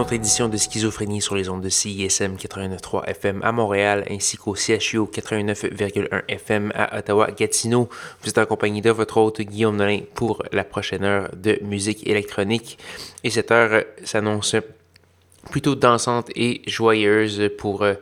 Autre édition de Schizophrénie sur les ondes de CISM 89.3 FM à Montréal ainsi qu'au CHU 89.1 FM à Ottawa-Gatineau. Vous êtes accompagné de votre hôte Guillaume Nolin pour la prochaine heure de musique électronique. Et cette heure s'annonce plutôt dansante et joyeuse pour, euh,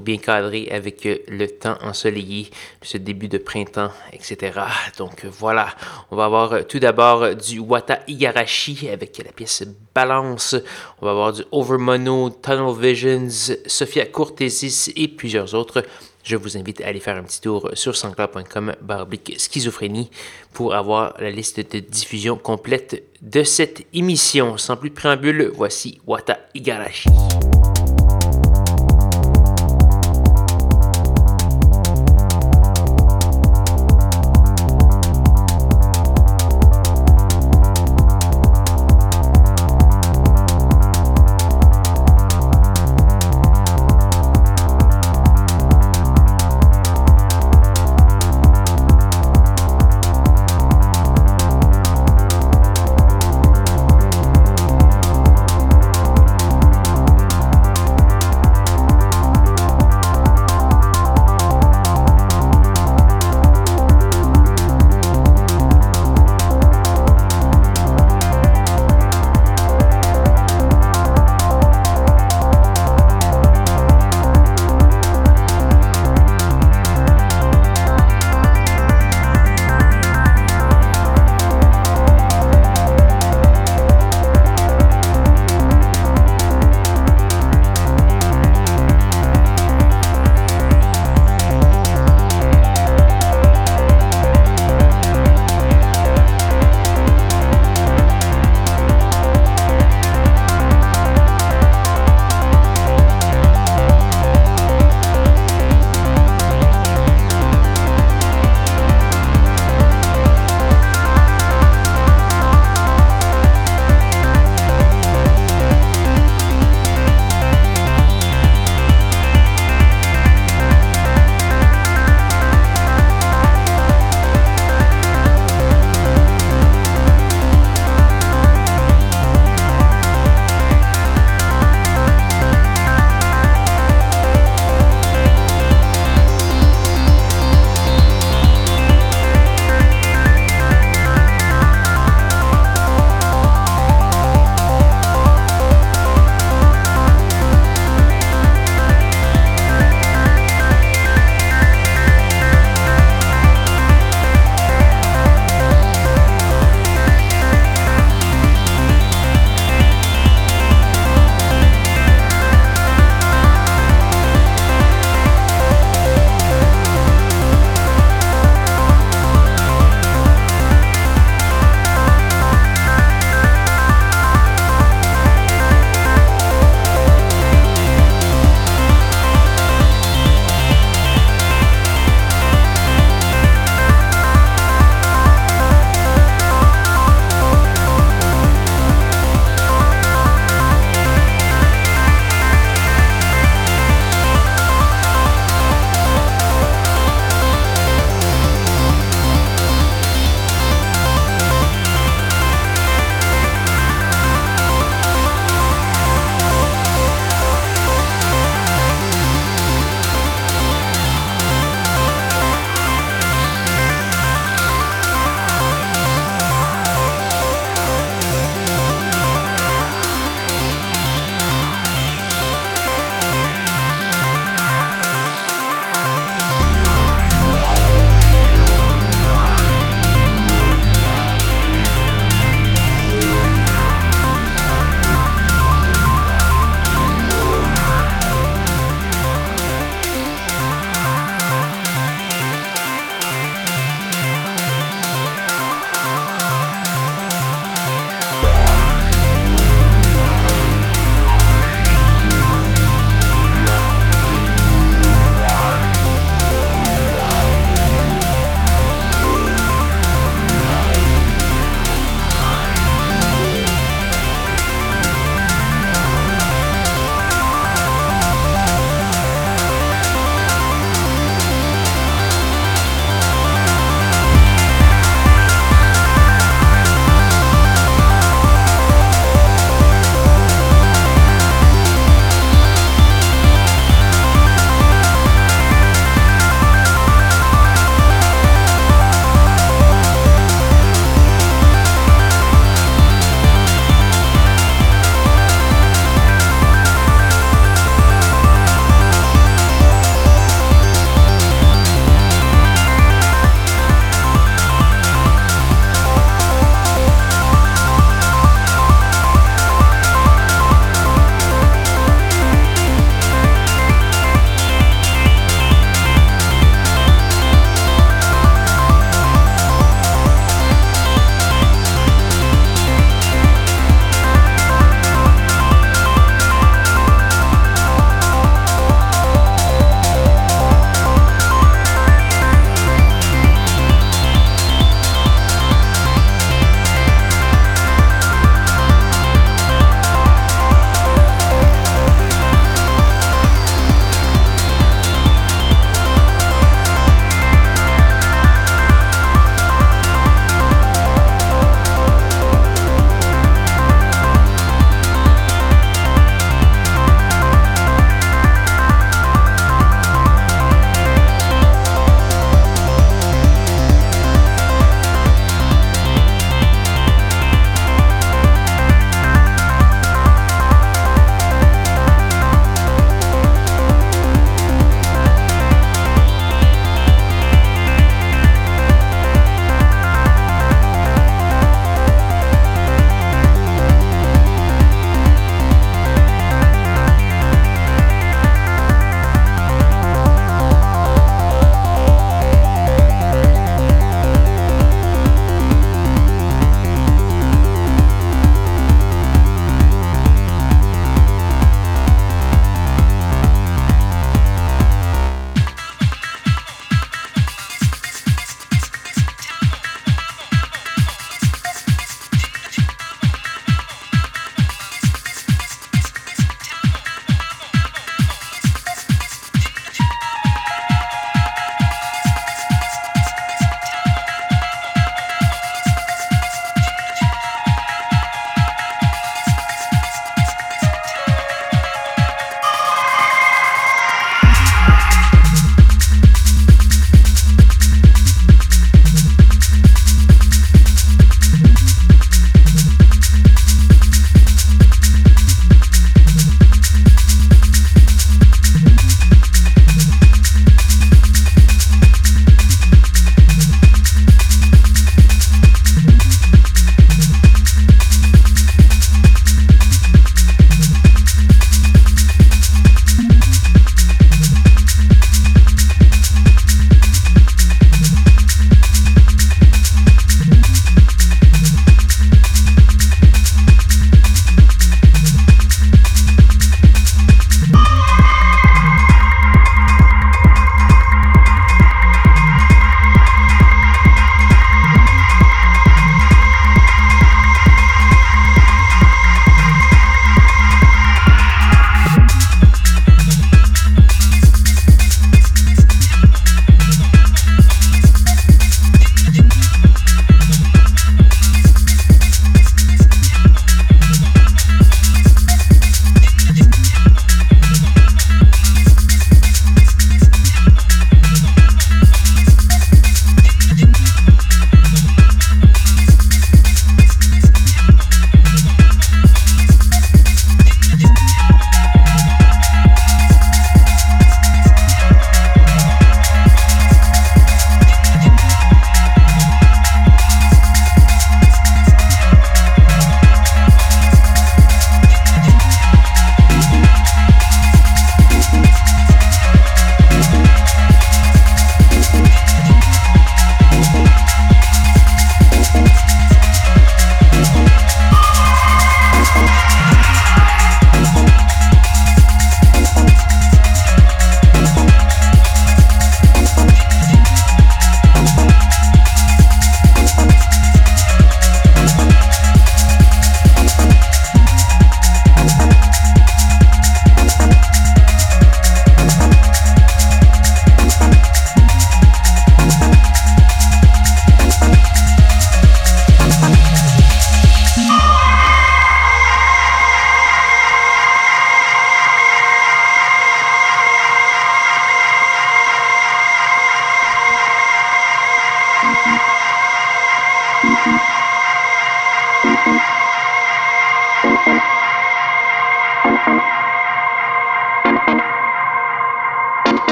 bien cadrer avec euh, le temps ensoleillé, ce début de printemps, etc. Donc voilà, on va avoir tout d'abord du Wata Igarashi avec la pièce Balance. On va avoir du Overmono, Tunnel Visions, Sophia Cortesis et plusieurs autres. Je vous invite à aller faire un petit tour sur sanscloud.com barbique schizophrénie pour avoir la liste de diffusion complète de cette émission. Sans plus de préambule, voici Wata Igarashi.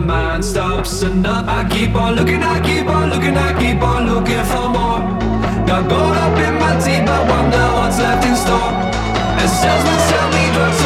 My mind stops enough. I keep on looking, I keep on looking, I keep on looking for more. Got gold up in my teeth, but wonder what's left in store. A salesman sell me drugs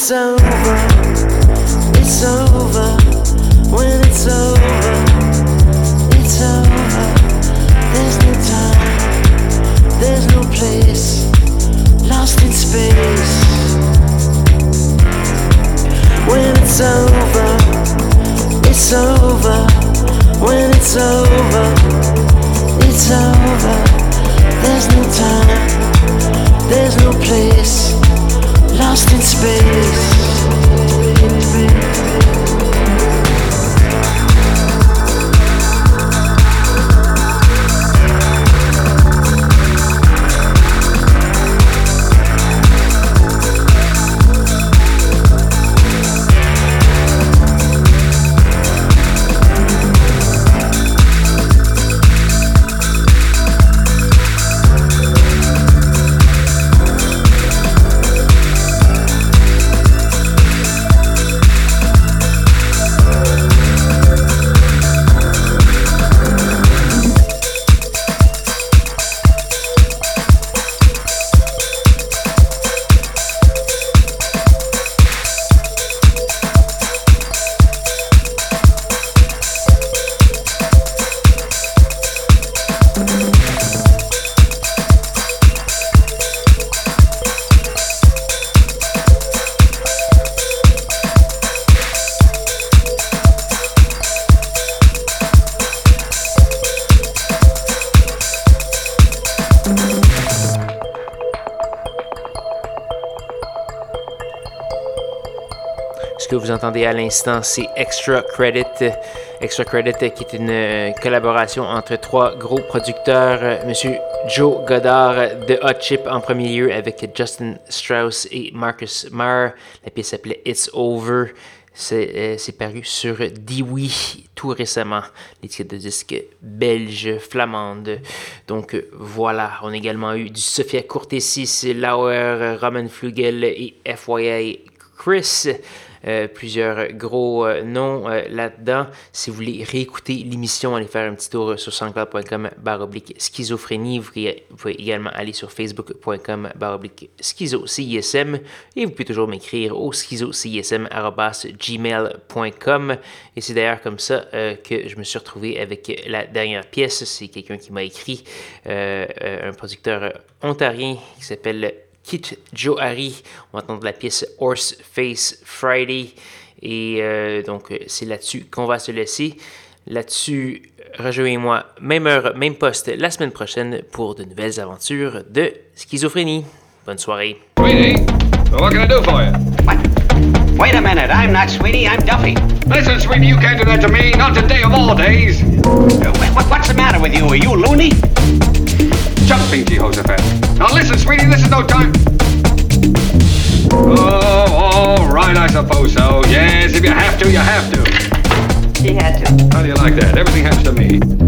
it's over, it's over. When it's over, it's over. There's no time, there's no place, lost in space. When it's over, it's over. When it's over, it's over. There's no time, there's no place lost in space. Que vous entendez à l'instant, c'est Extra Credit. Extra Credit qui est une euh, collaboration entre trois gros producteurs. euh, Monsieur Joe Goddard de Hot Chip en premier lieu avec Justin Strauss et Marcus Marr. La pièce s'appelait It's Over. C'est euh, paru sur Dewey tout récemment, l'étiquette de disque belge, flamande. Donc voilà, on a également eu du Sophia Courtesis, Lauer, Roman Flugel et FYI Chris. Euh, plusieurs gros euh, noms euh, là-dedans. Si vous voulez réécouter l'émission, allez faire un petit tour sur soundcloud.com baroblique schizophrénie. Vous pouvez, également aller sur facebook.com baroblique et vous pouvez toujours m'écrire au schizocism.gmail.com et c'est d'ailleurs comme ça euh, que je me suis retrouvé avec la dernière pièce. C'est quelqu'un qui m'a écrit, euh, euh, un producteur ontarien qui s'appelle Kit Joe Harry. On va entendre la pièce Horse Face Friday. Et euh, donc, c'est là-dessus qu'on va se laisser. Là-dessus, rejoignez-moi, même heure, même poste, la semaine prochaine pour de nouvelles aventures de schizophrénie. Bonne soirée. Sweetie, what can I do for you? What? Wait a minute, I'm not Sweetie, I'm Duffy. Listen, sweetie, you can't do that to me. Not today of all days. Uh, wh- wh- what's the matter with you? Are you loony? Jumping, Jehoshaphat. Now listen, sweetie, this is no time. Oh, all right, I suppose so. Yes, if you have to, you have to. She had to. How do you like that? Everything happens to me.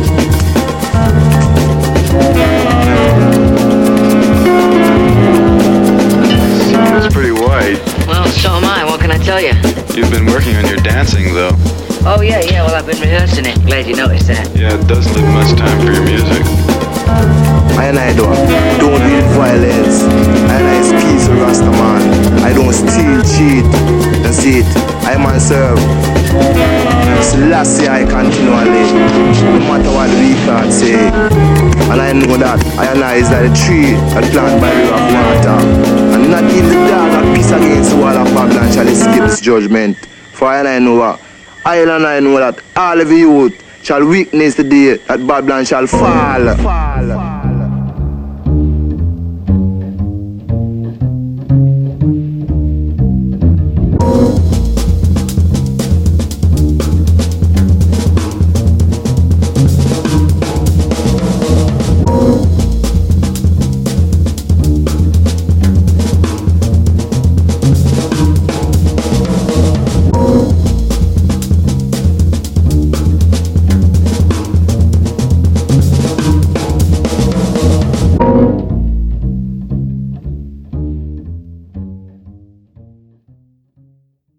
tell you? You've been working on your dancing, though. Oh, yeah, yeah. Well, I've been rehearsing it. Glad you noticed that. Yeah, it doesn't leave much time for your music. I and I don't, don't deal with violence. I and I is peace with Rasta man. I don't steal, cheat. That's it. I myself. Selassie I continually. No matter what we can say. And I know that I and I is like a tree and plant by the river of water. And not even the dog that piece against the wall of Babylon shall escape judgment. For I know. I and I know that all of the youth shall witness the day that Babylon shall fall. fall.